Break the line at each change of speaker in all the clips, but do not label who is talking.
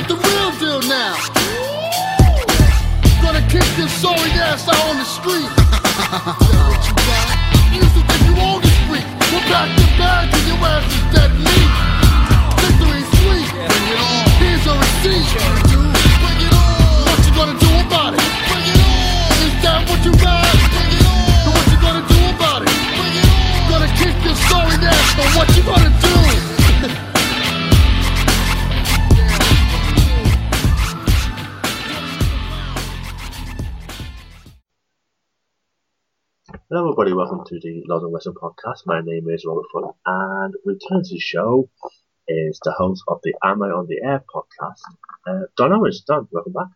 got the real deal now. Gonna kick your sorry ass out on the street. what you got? You used to think you owned the street. Well, pack the bag and your ass is dead meat. Victory sweet. Bring it on. Here's your receipt. What you gonna do about it? Bring it on. Is that what you got? Bring it on. What you gonna do about it? Bring it on. Gonna kick your sorry ass, but what you gonna do?
Hello, everybody. Welcome to the London Wrestling Podcast. My name is Robert Fuller, and returning to the show is the host of the Am I on the Air podcast, uh, Don Owens. Don, welcome back.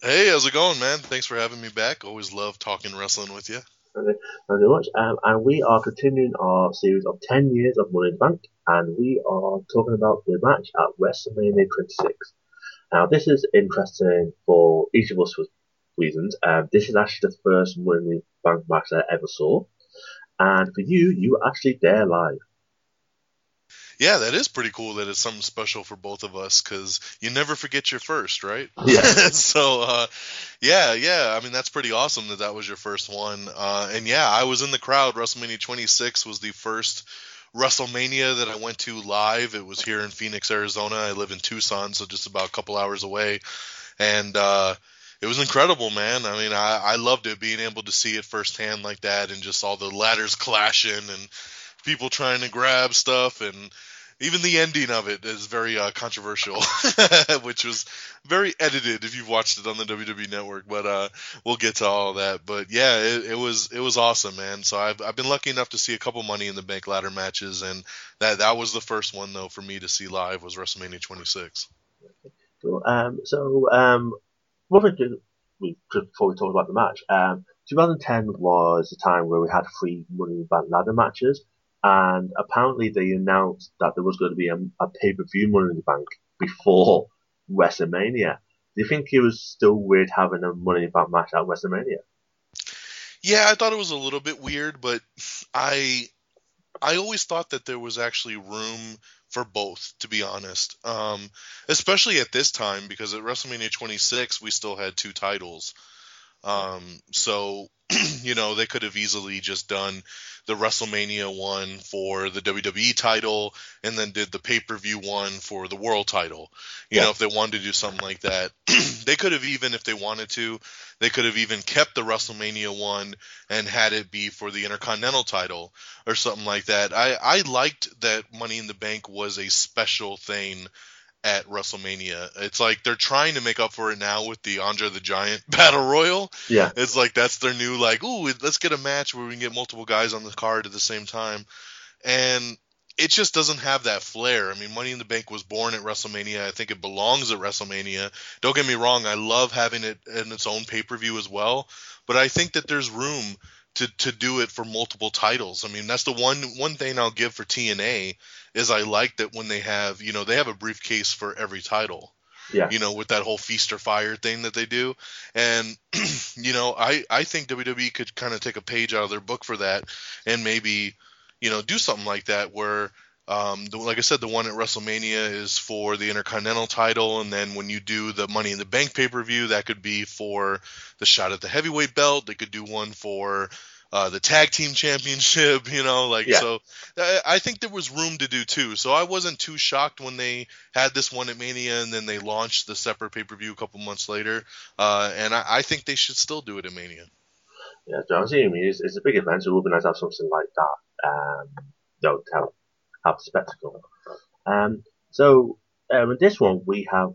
Hey, how's it going, man? Thanks for having me back. Always love talking wrestling with you.
Thank you very much. Um, and we are continuing our series of 10 years of Money in the Bank, and we are talking about the match at WrestleMania 26. Now, this is interesting for each of us for reasons. Um, this is actually the first Money Bank match that I ever saw. And for you, you were actually there live.
Yeah, that is pretty cool that it's something special for both of us because you never forget your first, right?
Yeah.
so, uh, yeah, yeah. I mean, that's pretty awesome that that was your first one. Uh, and yeah, I was in the crowd. WrestleMania 26 was the first WrestleMania that I went to live. It was here in Phoenix, Arizona. I live in Tucson, so just about a couple hours away. And, uh, it was incredible, man. I mean, I, I loved it being able to see it firsthand like that and just all the ladders clashing and people trying to grab stuff and even the ending of it is very uh, controversial, which was very edited if you've watched it on the WWE Network. But uh, we'll get to all that. But yeah, it, it, was it was awesome, man. So I've I've been lucky enough to see a couple Money in the Bank ladder matches, and that that was the first one though for me to see live was WrestleMania 26.
Cool. Um, so, um, what we just before we talk about the match, um, 2010 was the time where we had three Money in the Bank ladder matches, and apparently they announced that there was going to be a, a pay-per-view Money in the Bank before WrestleMania. Do you think it was still weird having a Money in the Bank match at WrestleMania?
Yeah, I thought it was a little bit weird, but I I always thought that there was actually room for both, to be honest. Um, especially at this time, because at WrestleMania 26 we still had two titles. Um, so you know they could have easily just done the WrestleMania one for the WWE title and then did the pay per view one for the world title. You
Yeah.
know, if they wanted to do something like that, they could have even, if they wanted to, they could have even kept the WrestleMania one and had it be for the Intercontinental title or something like that. I, I liked that Money in the Bank was a special thing at WrestleMania. It's like they're trying to make up for it now with the Andre the Giant Battle Royal.
Yeah.
It's like that's their new like, ooh, let's get a match where we can get multiple guys on the card at the same time, and it just doesn't have that flair. I mean, Money in the Bank was born at WrestleMania. I think it belongs at WrestleMania. Don't get me wrong, I love having it in its own pay per view as well, but I think that there's room to to do it for multiple titles. I mean, that's the one one thing I'll give for TNA is I like that when they have you know they have a briefcase for every title
Yeah.
you know, with that whole feast or fire thing that they do. And you know, I I think WWE could kind of take a page out of their book for that and maybe you know do something like that where. Um, the, like I said, the one at WrestleMania is for the Intercontinental title, and then when you do the Money in the Bank pay per view, that could be for the shot at the heavyweight belt. They could do one for uh, the tag team championship, you know, like
Yeah.
so. I, I think there was room to do two, so I wasn't too shocked when they had this one at Mania, and then they launched the separate pay per view a couple months later. Uh, and I, I think they should still do it at Mania.
Yeah, so I'm saying, I mean, it's, it's a big event, so it would be nice to have something like that, um, know, to have, spectacle. Um, so, um, in this one, we have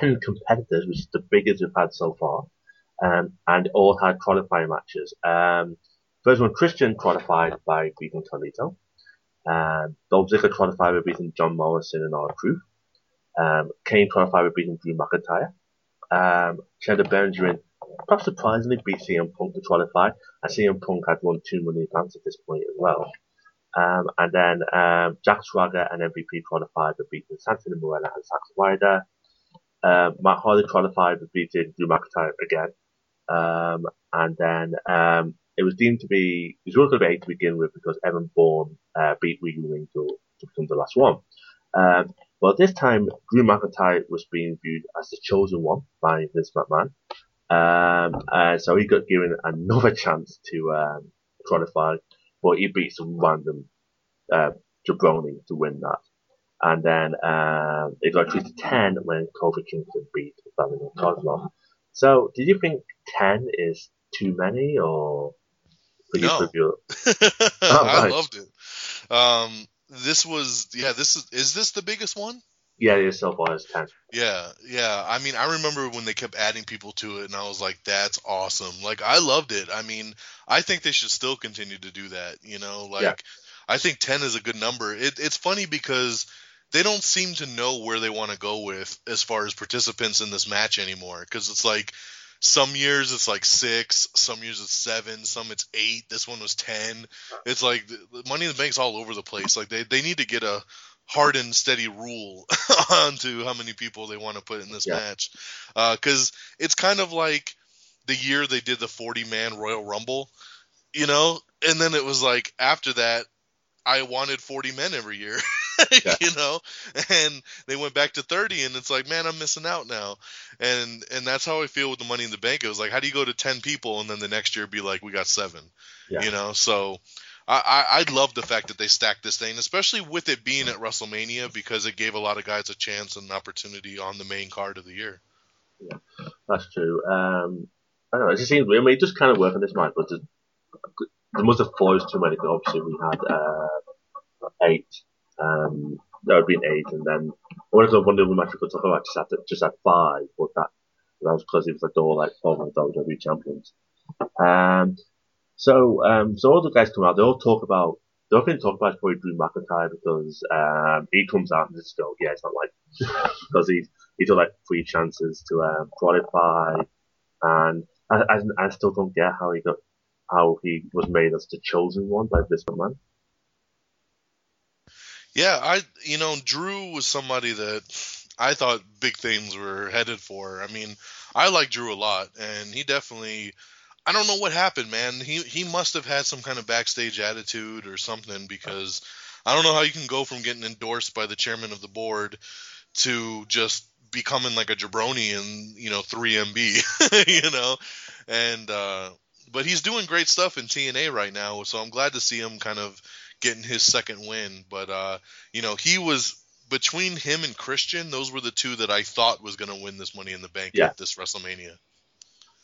10 competitors, which is the biggest we've had so far, um, and all had qualifying matches. Um, first one, Christian qualified by beating Toledo. Um, Dolph Ziggler qualified by beating John Morrison and our crew. Um, Kane qualified by beating Drew McIntyre. Um, Shelton Benjamin, perhaps surprisingly, beat CM Punk to qualify, and CM Punk had won two money advance at this point as well. Um, and then um, Jack Swagger and MVP qualified by beating Santino Marella and Zack Ryder. Um, Matt Hardy qualified by beating Drew McIntyre again. Um, and then um, it was deemed to be, it was going to be eight to begin with because Evan Bourne uh, beat Regan Ring to, to become the last one. Um, But this time, Drew McIntyre was being viewed as the chosen one by Vince McMahon. Um, and so he got given another chance to um, qualify, but he beat some random uh, jabroni to win that. And then um, it got to 10 when Kofi Kingston beat Vladimir Kozlov. So, did you think 10 is too many, or for you
No.
review
I
right.
loved it. Um, this was yeah. This is is this the biggest one?
Yeah, so far as 10.
Yeah, yeah. I mean, I remember when they kept adding people to it, and I was like, "That's awesome!" Like, I loved it. I mean, I think they should still continue to do that. You know, like,
Yeah.
I think ten is a good number. It, it's funny because they don't seem to know where they want to go with as far as participants in this match anymore. Because it's like some years it's like six, some years it's seven, some it's eight. This one was ten. It's like the- the Money in the Bank's all over the place. Like they they need to get a hard and steady rule onto how many people they want to put in this
Yeah.
match. Uh, because it's kind of like the year they did the 40 man Royal Rumble, you know? And then it was like after that, I wanted 40 men every year,
Yeah.
you know? And they went back to 30 and it's like, man, I'm missing out now. And and that's how I feel with the Money in the Bank. It was like, how do you go to 10 people and then the next year be like, we got seven?
Yeah.
You know? So I, I, love the fact that they stacked this thing, especially with it being at WrestleMania, because it gave a lot of guys a chance and an opportunity on the main card of the year.
Yeah, that's true. Um, I don't know. It just seems. I mean, it just kind of worked this match, but there must have closed too many. Obviously, we had uh, eight. Um, there had been eight, and then I wanted to one of the match we could talk about just had just had five, but that that was because it was like all like former WWE champions. Um, so um, so all the guys come out. They all talk about. The only thing to talk about is probably Drew McIntyre because um, he comes out and just go, yeah, it's not like because he's he took like three chances to um, qualify, and I, I, I still don't get how he got how he was made as the chosen one by this man.
Yeah, I you know Drew was somebody that I thought big things were headed for. I mean, I like Drew a lot, and he definitely. I don't know what happened, man. He he must have had some kind of backstage attitude or something because I don't know how you can go from getting endorsed by the chairman of the board to just becoming like a jabroni in you know 3MB, you know, and uh, but he's doing great stuff in TNA right now, so I'm glad to see him kind of getting his second win. But uh, you know, he was between him and Christian. Those were the two that I thought was going to win this Money in the Bank
Yeah.
at this WrestleMania.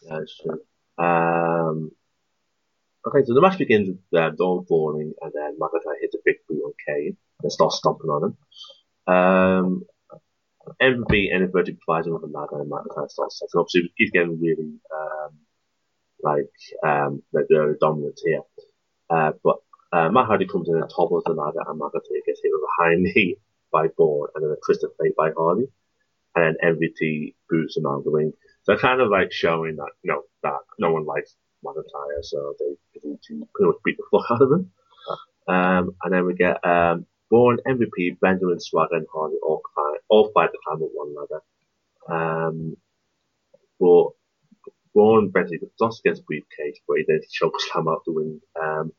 Yeah, true. Um, okay, so the match begins with uh, Dawn falling, and then McIntyre hits a big boot on Kane and starts stomping on him. Um, MVP and Virgil provides him with a ladder, and McIntyre starts setting up. So he's getting really um, like um, like very dominant here. Uh, but uh, Matt Hardy comes in and topples the ladder, and McIntyre gets hit with a high knee by Bourne, and then a twisted fate by Hardy, and then MVP boots him out of the ring. So kind of like showing that you know that no one likes McIntyre, so they need to pretty much beat the fuck out of him. Um, and then we get um, Bourne, MVP, Benjamin Swagger, and Hardy all climb, all fight to climb up one ladder. Um, but Bourne basically against a briefcase, but he then choke slam out the ring um,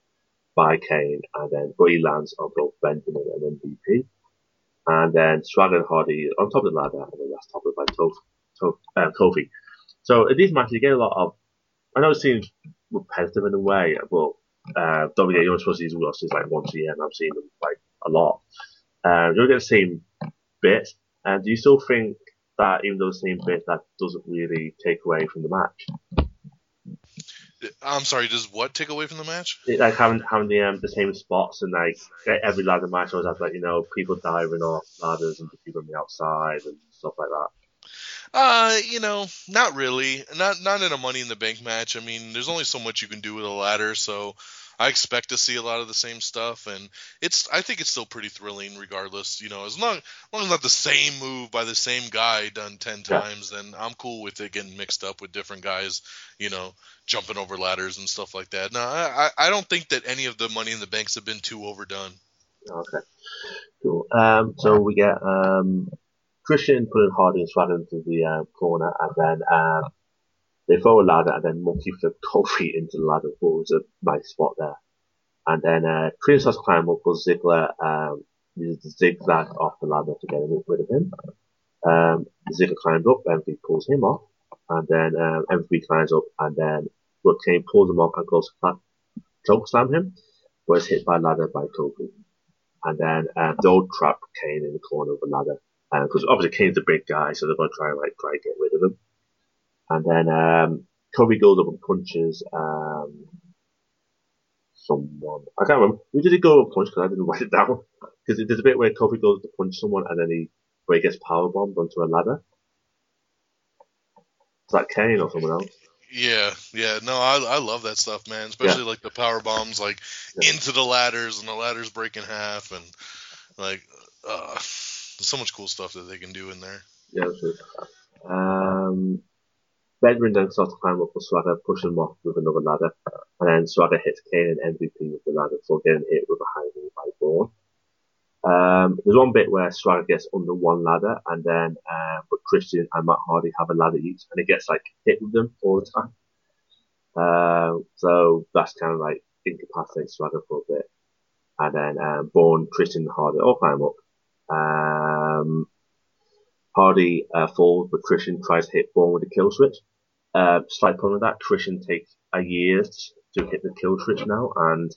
by Kane, and then but he lands on both Benjamin and MVP. And then Swagger and Hardy on top of the ladder, and then that's topped by Tof, Tof, uh, Kofi. So in these matches, you get a lot of. I know it seems repetitive in a way, but uh, WWE only supposed to use wrestlers like once a year, and I've seen them like a lot. Um, you'll get the same bits. And do you still think that even though the same bit, that doesn't really take away from the match?
I'm sorry, does what take away from the match?
It, like having having the um, the same spots and like every ladder match always has like you know people diving off ladders and people on the outside and stuff like that.
Uh, you know, not really. Not not in a Money in the Bank match. I mean, there's only so much you can do with a ladder, so I expect to see a lot of the same stuff, and it's I think it's still pretty thrilling, regardless. You know, as long as long as not the same move by the same guy done ten
Yeah.
times, then I'm cool with it getting mixed up with different guys. You know, jumping over ladders and stuff like that. No, I I don't think that any of the Money in the Banks have been too overdone.
Okay, cool. Um, so we get um Christian putting Hardy and Swagger into the um, corner, and then um they throw a ladder, and then monkey flip Kofi into the ladder. What was a nice spot there. And then uh, Chris has climbed up, but Ziggler um, uses the zigzag off the ladder to get rid of him. Um, Ziggler climbs up, MVP pulls him off, and then um, MVP climbs up, and then Brooke Kane pulls him off and goes to choke slam him, but is hit by ladder by Kofi. And then um, they'll trap Kane in the corner of the ladder, because um, obviously Kane's a big guy, so they're going to try and like try and get rid of him. And then um, Kofi goes up and punches um, someone. I can't remember. Who did he go and punch? Because I didn't write it down. Because there's a bit where Kofi goes to punch someone and then he where he gets power bombed onto a ladder. Is that Kane or someone else?
Yeah, yeah. No, I I love that stuff, man. Especially yeah. like the power bombs, like yeah. into the ladders and the ladders break in half, and like uh, so much cool stuff that they can do in there.
Yeah, true. Um, then starts to climb up for Swagger, pushing him off with another ladder, and then Swagger hits Kane and MVP with the ladder, so getting hit with a high knee by Bourne. Um, there's one bit where Swagger gets under one ladder, and then uh, but Christian and Matt Hardy have a ladder each, and it gets like hit with them all the time. Uh, so that's kind of like incapacitates Swagger for a bit, and then um, Christian, and Hardy all climb up. Um, Hardy uh, falls, but Christian tries to hit Bourne with a kill switch. Uh, slight problem with that, Christian takes a year to hit the kill switch now, and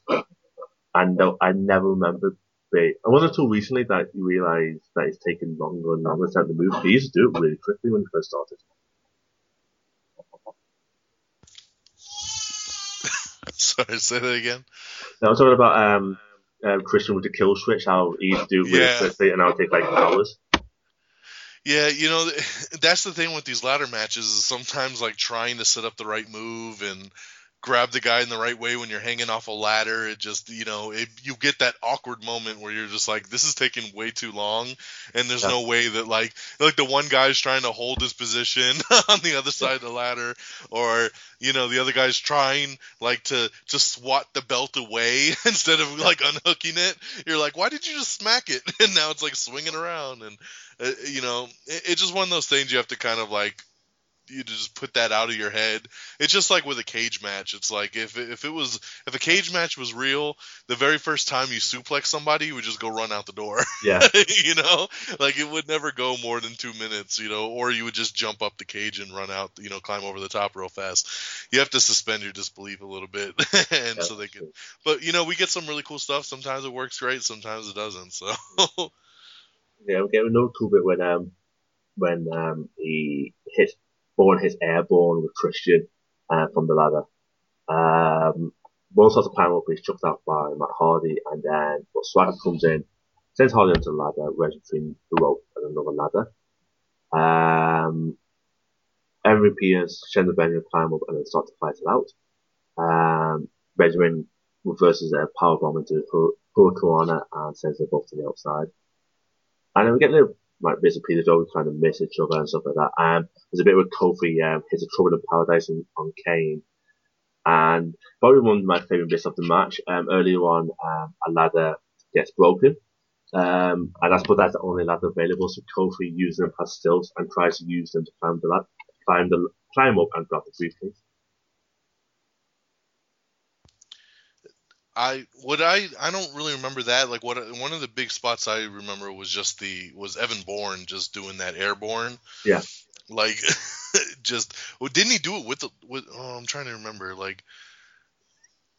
and I never remember it wasn't until recently that you realise that it's taken longer and longer to the move. He used to do it really quickly when he first started.
Sorry, say that again.
No, I'm talking about um, uh, Christian with the kill switch, how he used to do it really yeah. quickly, and now it take like hours.
Yeah, you know, that's the thing with these ladder matches is sometimes like trying to set up the right move and grab the guy in the right way when you're hanging off a ladder. It just, you know, it, you get that awkward moment where you're just like, this is taking way too long, and there's yeah. no way that like, like the one guy's trying to hold his position on the other side of the ladder, or you know, the other guy's trying like to to swat the belt away instead of like unhooking it. You're like, why did you just smack it? And now it's like swinging around, and uh, you know, it, it's just one of those things you have to kind of like you to just put that out of your head. It's just like with a cage match. It's like if if it was if a cage match was real, the very first time you suplex somebody, you would just go run out the door.
Yeah.
you know, like it would never go more than two minutes. You know, or you would just jump up the cage and run out. You know, climb over the top real fast. You have to suspend your disbelief a little bit, and so they can. But you know, we get some really cool stuff. Sometimes it works great. Sometimes it doesn't. So.
yeah, we get another cool bit when um when um he hits Bourne his airborne with Christian uh, from the ladder. Um, Bourne starts to climb up, but he's chucked out by Matt Hardy, and then well, Swagger comes in, sends Hardy onto the ladder, wedges between the rope and another ladder. Um, MVP and Shelton Benjamin climb up and then start to fight it out. Um, Benjamin reverses a power bomb into Hurricanrana and sends them both to the outside. And then we get little like and pieces always kind of miss each other and stuff like that. Um, there's a bit with Kofi, um, a trouble in paradise on, on Kane. And probably one of my favourite bits of the match, um, earlier on, um, a ladder gets broken. Um, and I suppose that's the only ladder available, so Kofi uses them as stilts and tries to use them to climb the ladder, climb the, climb up and grab the briefcase.
I what I I don't really remember that. Like what one of the big spots I remember was just the was Evan Bourne just doing that airborne.
Yeah.
Like just well, didn't he do it with the with oh I'm trying to remember like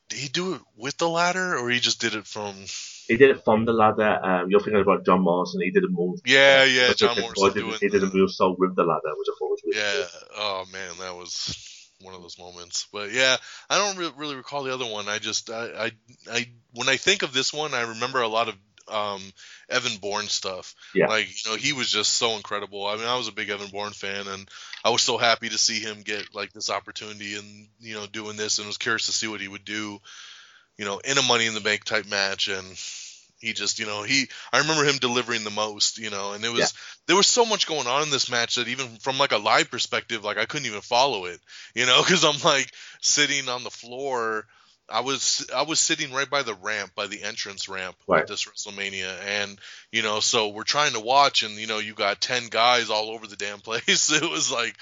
did he do it with the ladder or he just did it from
he did it from the ladder. Um, you're thinking about John Morrison. He did a move.
Yeah, yeah, John Morrison.
Did, he did a move so with the ladder, which I thought was really
Yeah. Cool. Oh man, that was one of those moments. But yeah, I don't re- really recall the other one. I just I, I, I when I think of this one, I remember a lot of um, Evan Bourne stuff.
Yeah.
Like you know, he was just so incredible. I mean, I was a big Evan Bourne fan, and I was so happy to see him get like this opportunity and you know doing this, and was curious to see what he would do, you know, in a Money in the Bank type match, and he just, you know, he I remember him delivering the most, you know, and it was yeah. there was so much going on in this match that even from like a live perspective, like I couldn't even follow it, you know, because I'm like sitting on the floor. I was I was sitting right by the ramp, by the entrance ramp right. at this WrestleMania, and you know, so we're trying to watch, and you know, you got ten guys all over the damn place. It was like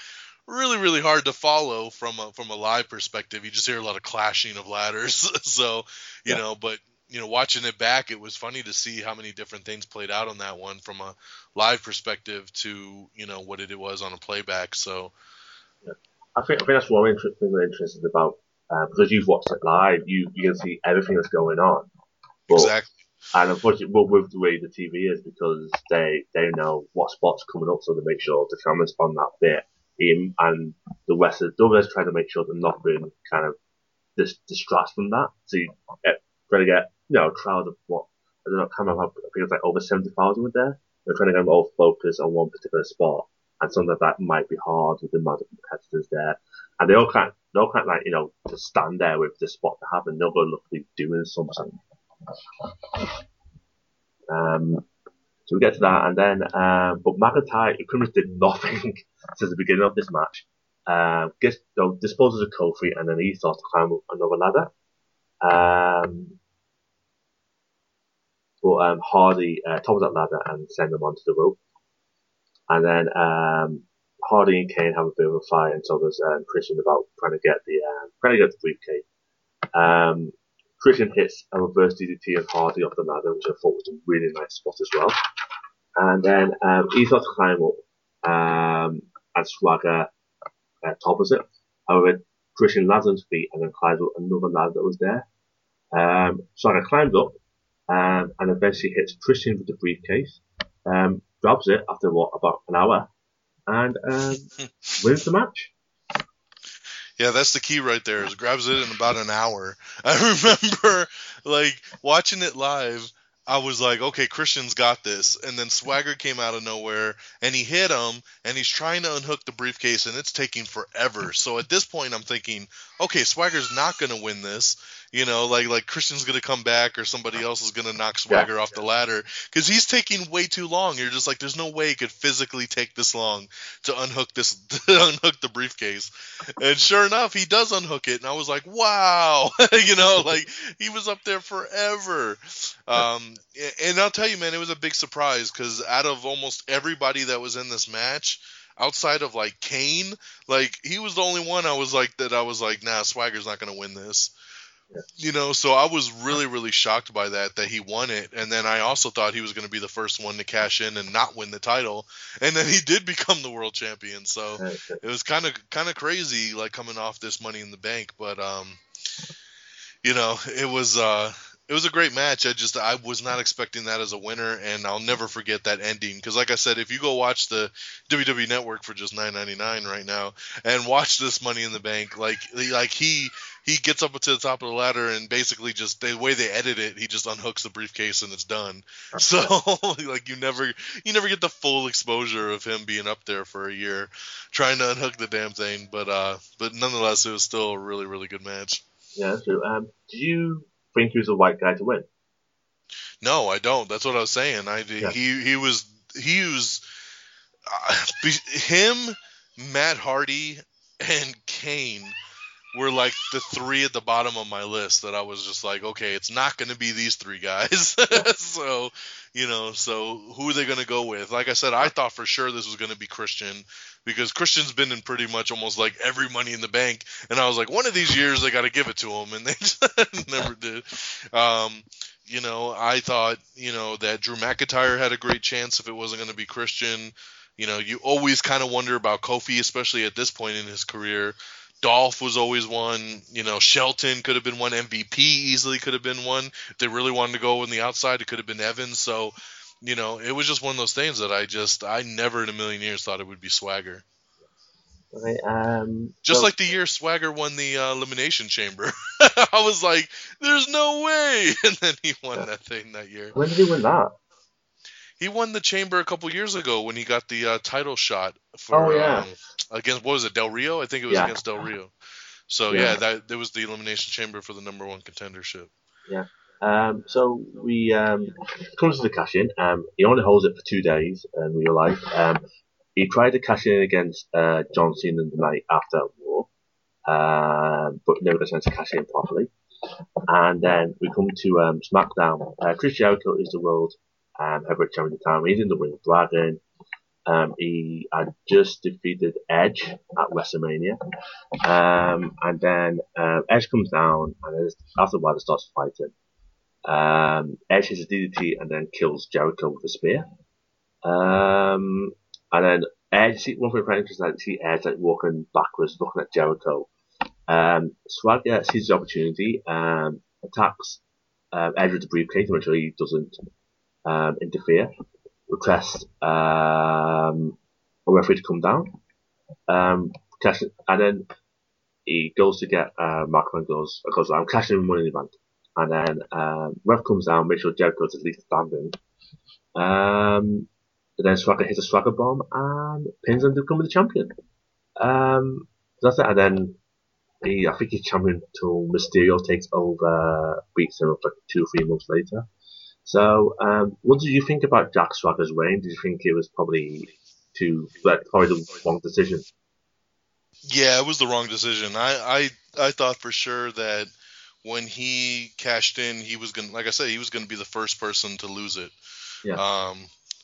really really hard to follow from a from a live perspective. You just hear a lot of clashing of ladders, so you yeah. know, but you know, watching it back, it was funny to see how many different things played out on that one from a live perspective to you know what it was on a playback. So
I think I think that's one interesting thing that interested about uh, because you've watched it live, you you can see everything that's going on. But,
exactly.
And unfortunately, well, with the way the TV is, because they they know what spot's coming up, so they make sure the cameras on that bit. In, and the rest of the others try to make sure that nothing kind of dis- distracts from that. So you try to get you know a crowd of what I don't know, I can't remember. I think it's like over seventy thousand were there. They're trying to get them all focused on one particular spot, and something like that might be hard with the amount of competitors there. And they all can't, they all can't like you know just stand there with the spot to happen. They're going to look like doing something. Um, so we get to that, and then, um, but McIntyre much did nothing since the beginning of this match. Um, gets, you know, disposes of Kofi, and then he starts to climb another ladder. Um, but um, Hardy uh, topples that ladder and sends him onto the rope. And then um, Hardy and Kane have a bit of a fight, so there's um, Christian about trying to get the uh, trying to get the briefcase. Um, Christian hits a reverse DDT of Hardy off the ladder, which I thought was a really nice spot as well. And then um, to climb up, um, and Swagger uh, topples it. However, Christian lands on his feet and then climbs up another ladder that was there. Um, Swagger climbs up um, and eventually hits Christian with the briefcase, um, grabs it after what about an hour, and um, wins the match.
Yeah, that's the key right there. Is grabs it in about an hour. I remember like watching it live. I was like, okay, Christian's got this. And then Swagger came out of nowhere and he hit him and he's trying to unhook the briefcase and it's taking forever. So at this point, I'm thinking, okay, Swagger's not going to win this. You know, like like Christian's gonna come back or somebody else is gonna knock Swagger yeah. off the ladder because he's taking way too long. You're just like, there's no way he could physically take this long to unhook this to unhook the briefcase. And sure enough, he does unhook it, and I was like, wow, you know, like he was up there forever. Um, and I'll tell you, man, it was a big surprise because out of almost everybody that was in this match outside of like Kane, like he was the only one I was like that I was like, nah, Swagger's not gonna win this. You know, so I was really, really shocked by that that he won it, and then I also thought he was going to be the first one to cash in and not win the title, and then he did become the world champion. So it was kind of kind of crazy, like coming off this Money in the Bank, but um, you know, it was uh, it was a great match. I just I was not expecting that as a winner, and I'll never forget that ending. Because like I said, if you go watch the WWE Network for just nine ninety nine right now and watch this Money in the Bank, like like he he gets up to the top of the ladder and basically just the way they edit it, he just unhooks the briefcase and it's done. So like you never you never get the full exposure of him being up there for a year trying to unhook the damn thing. But uh, but nonetheless, it was still a really really good match.
Yeah, true. Um, you think he was the right guy to win?
No, I don't. That's what I was saying. I yeah. he he was he was uh, him, Matt Hardy, and Kane were like the three at the bottom of my list that I was just like, okay, it's not going to be these three guys. so, you know, so who are they going to go with? Like I said, I thought for sure this was going to be Christian because Christian's been in pretty much almost like every Money in the Bank, and I was like, one of these years they got to give it to him, and they never did. Um, you know, I thought, you know, that Drew McIntyre had a great chance if it wasn't going to be Christian. You know, you always kind of wonder about Kofi, especially at this point in his career. Dolph was always one. You know, Shelton could have been one. MVP easily could have been one. If they really wanted to go on the outside, it could have been Evans. So, you know, it was just one of those things that I just, I never in a million years thought it would be Swagger.
Right, um,
just so, like the year Swagger won the uh, Elimination Chamber, I was like, "There's no way!" And then he won yeah. that thing that year.
When did he win that?
He won the Chamber a couple years ago when he got the uh, title shot for.
Oh yeah.
Um, against what was it Del Rio? I think it was yeah. against Del Rio. So yeah. yeah, that there was the elimination chamber for the number one contendership.
Yeah. Um, so we um, comes to the cash in. Um, he only holds it for two days in real life. Um, he tried to cash in against uh, John Cena the night after War, uh, but never got a chance to cash in properly. And then we come to um, SmackDown. Uh, Chris Jericho is the world um, champion at the time. He's in the ring with Dragon. Um, he had just defeated Edge at WrestleMania. Um, and then uh, Edge comes down, and after a while, they starts fighting. Um, Edge hits a DDT and then kills Jericho with a spear. Um, and then Edge, see, one thing I'm interesting is see Edge like walking backwards, looking at Jericho. Um, Swagger sees the opportunity, um, attacks um, Edge with the briefcase sure he doesn't um, interfere. request um, a referee to come down. Um, cash, and then he goes to get uh, and goes, goes, I'm cashing money in the bank. And then um, ref comes down, makes sure Jericho's at least standing. Um, and then Swagger hits a Swagger bomb and pins him to become the champion. Um, that's it. And then he, I think he's champion until Mysterio takes over, beats him up like two or three months later. So, um, what did you think about Jack Swagger's reign? Did you think it was probably too, like, probably the wrong decision?
Yeah, it was the wrong decision. I, I, I thought for sure that when he cashed in, he was gonna, like I said, he was gonna be the first person to lose it.
Yeah.
Um,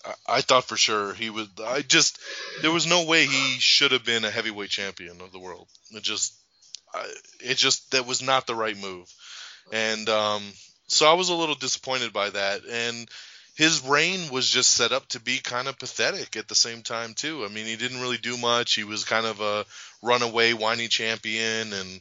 I, I thought for sure he would. I just there was no way he should have been a heavyweight champion of the world. It just, I, it just that was not the right move, and um, so I was a little disappointed by that. And his reign was just set up to be kind of pathetic at the same time too. I mean, he didn't really do much. He was kind of a runaway whiny champion, and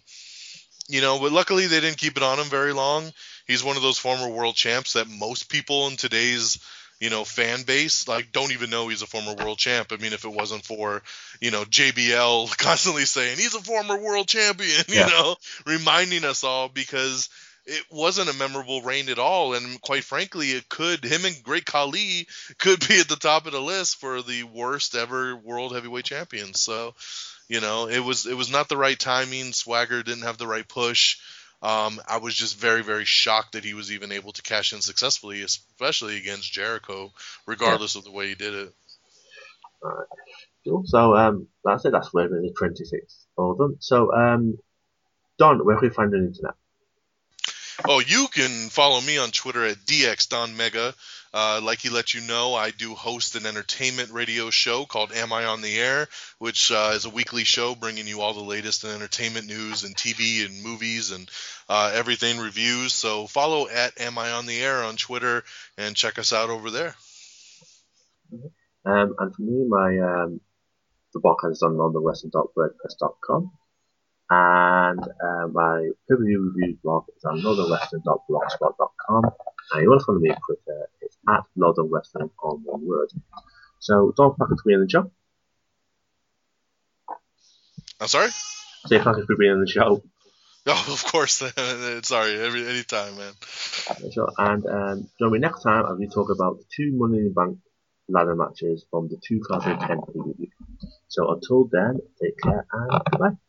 you know, but luckily they didn't keep it on him very long. He's one of those former world champs that most people in today's you know fan base like don't even know he's a former world champ. I mean, if it wasn't for you know JBL constantly saying he's a former world champion,
Yeah.
you know, reminding us all because it wasn't a memorable reign at all, and quite frankly, it could him and Great Khali could be at the top of the list for the worst ever world heavyweight champions. So, you know, it was it was not the right timing. Swagger didn't have the right push. Um, I was just very very shocked that he was even able to cash in successfully, especially against Jericho, regardless of the way he did it.
So, um, that's it. That's where the 26th. All done. So, um, Don, where can we find you on the internet?
Oh, you can follow me on Twitter at DXDonMega. Uh, like he let you know, I do host an entertainment radio show called Am I on the Air, which uh, is a weekly show bringing you all the latest in entertainment news and TV and movies and uh, everything reviews. So follow at Am I on the Air on Twitter and check us out over there.
Um, and for me, my um, the podcast is on londonwestern.wordpress.com, and uh, my pay-per-view review blog is on. And you want to follow me on Twitter, it's at londonwestern on one word. So don't forget to be in the show.
I'm sorry.
Say you for being on the show.
Oh, of course. Sorry, every anytime, man.
So, and um, join me next time as we talk about the two Money in the Bank ladder matches from the 2010 pay-per-view. So until then, take care and goodbye.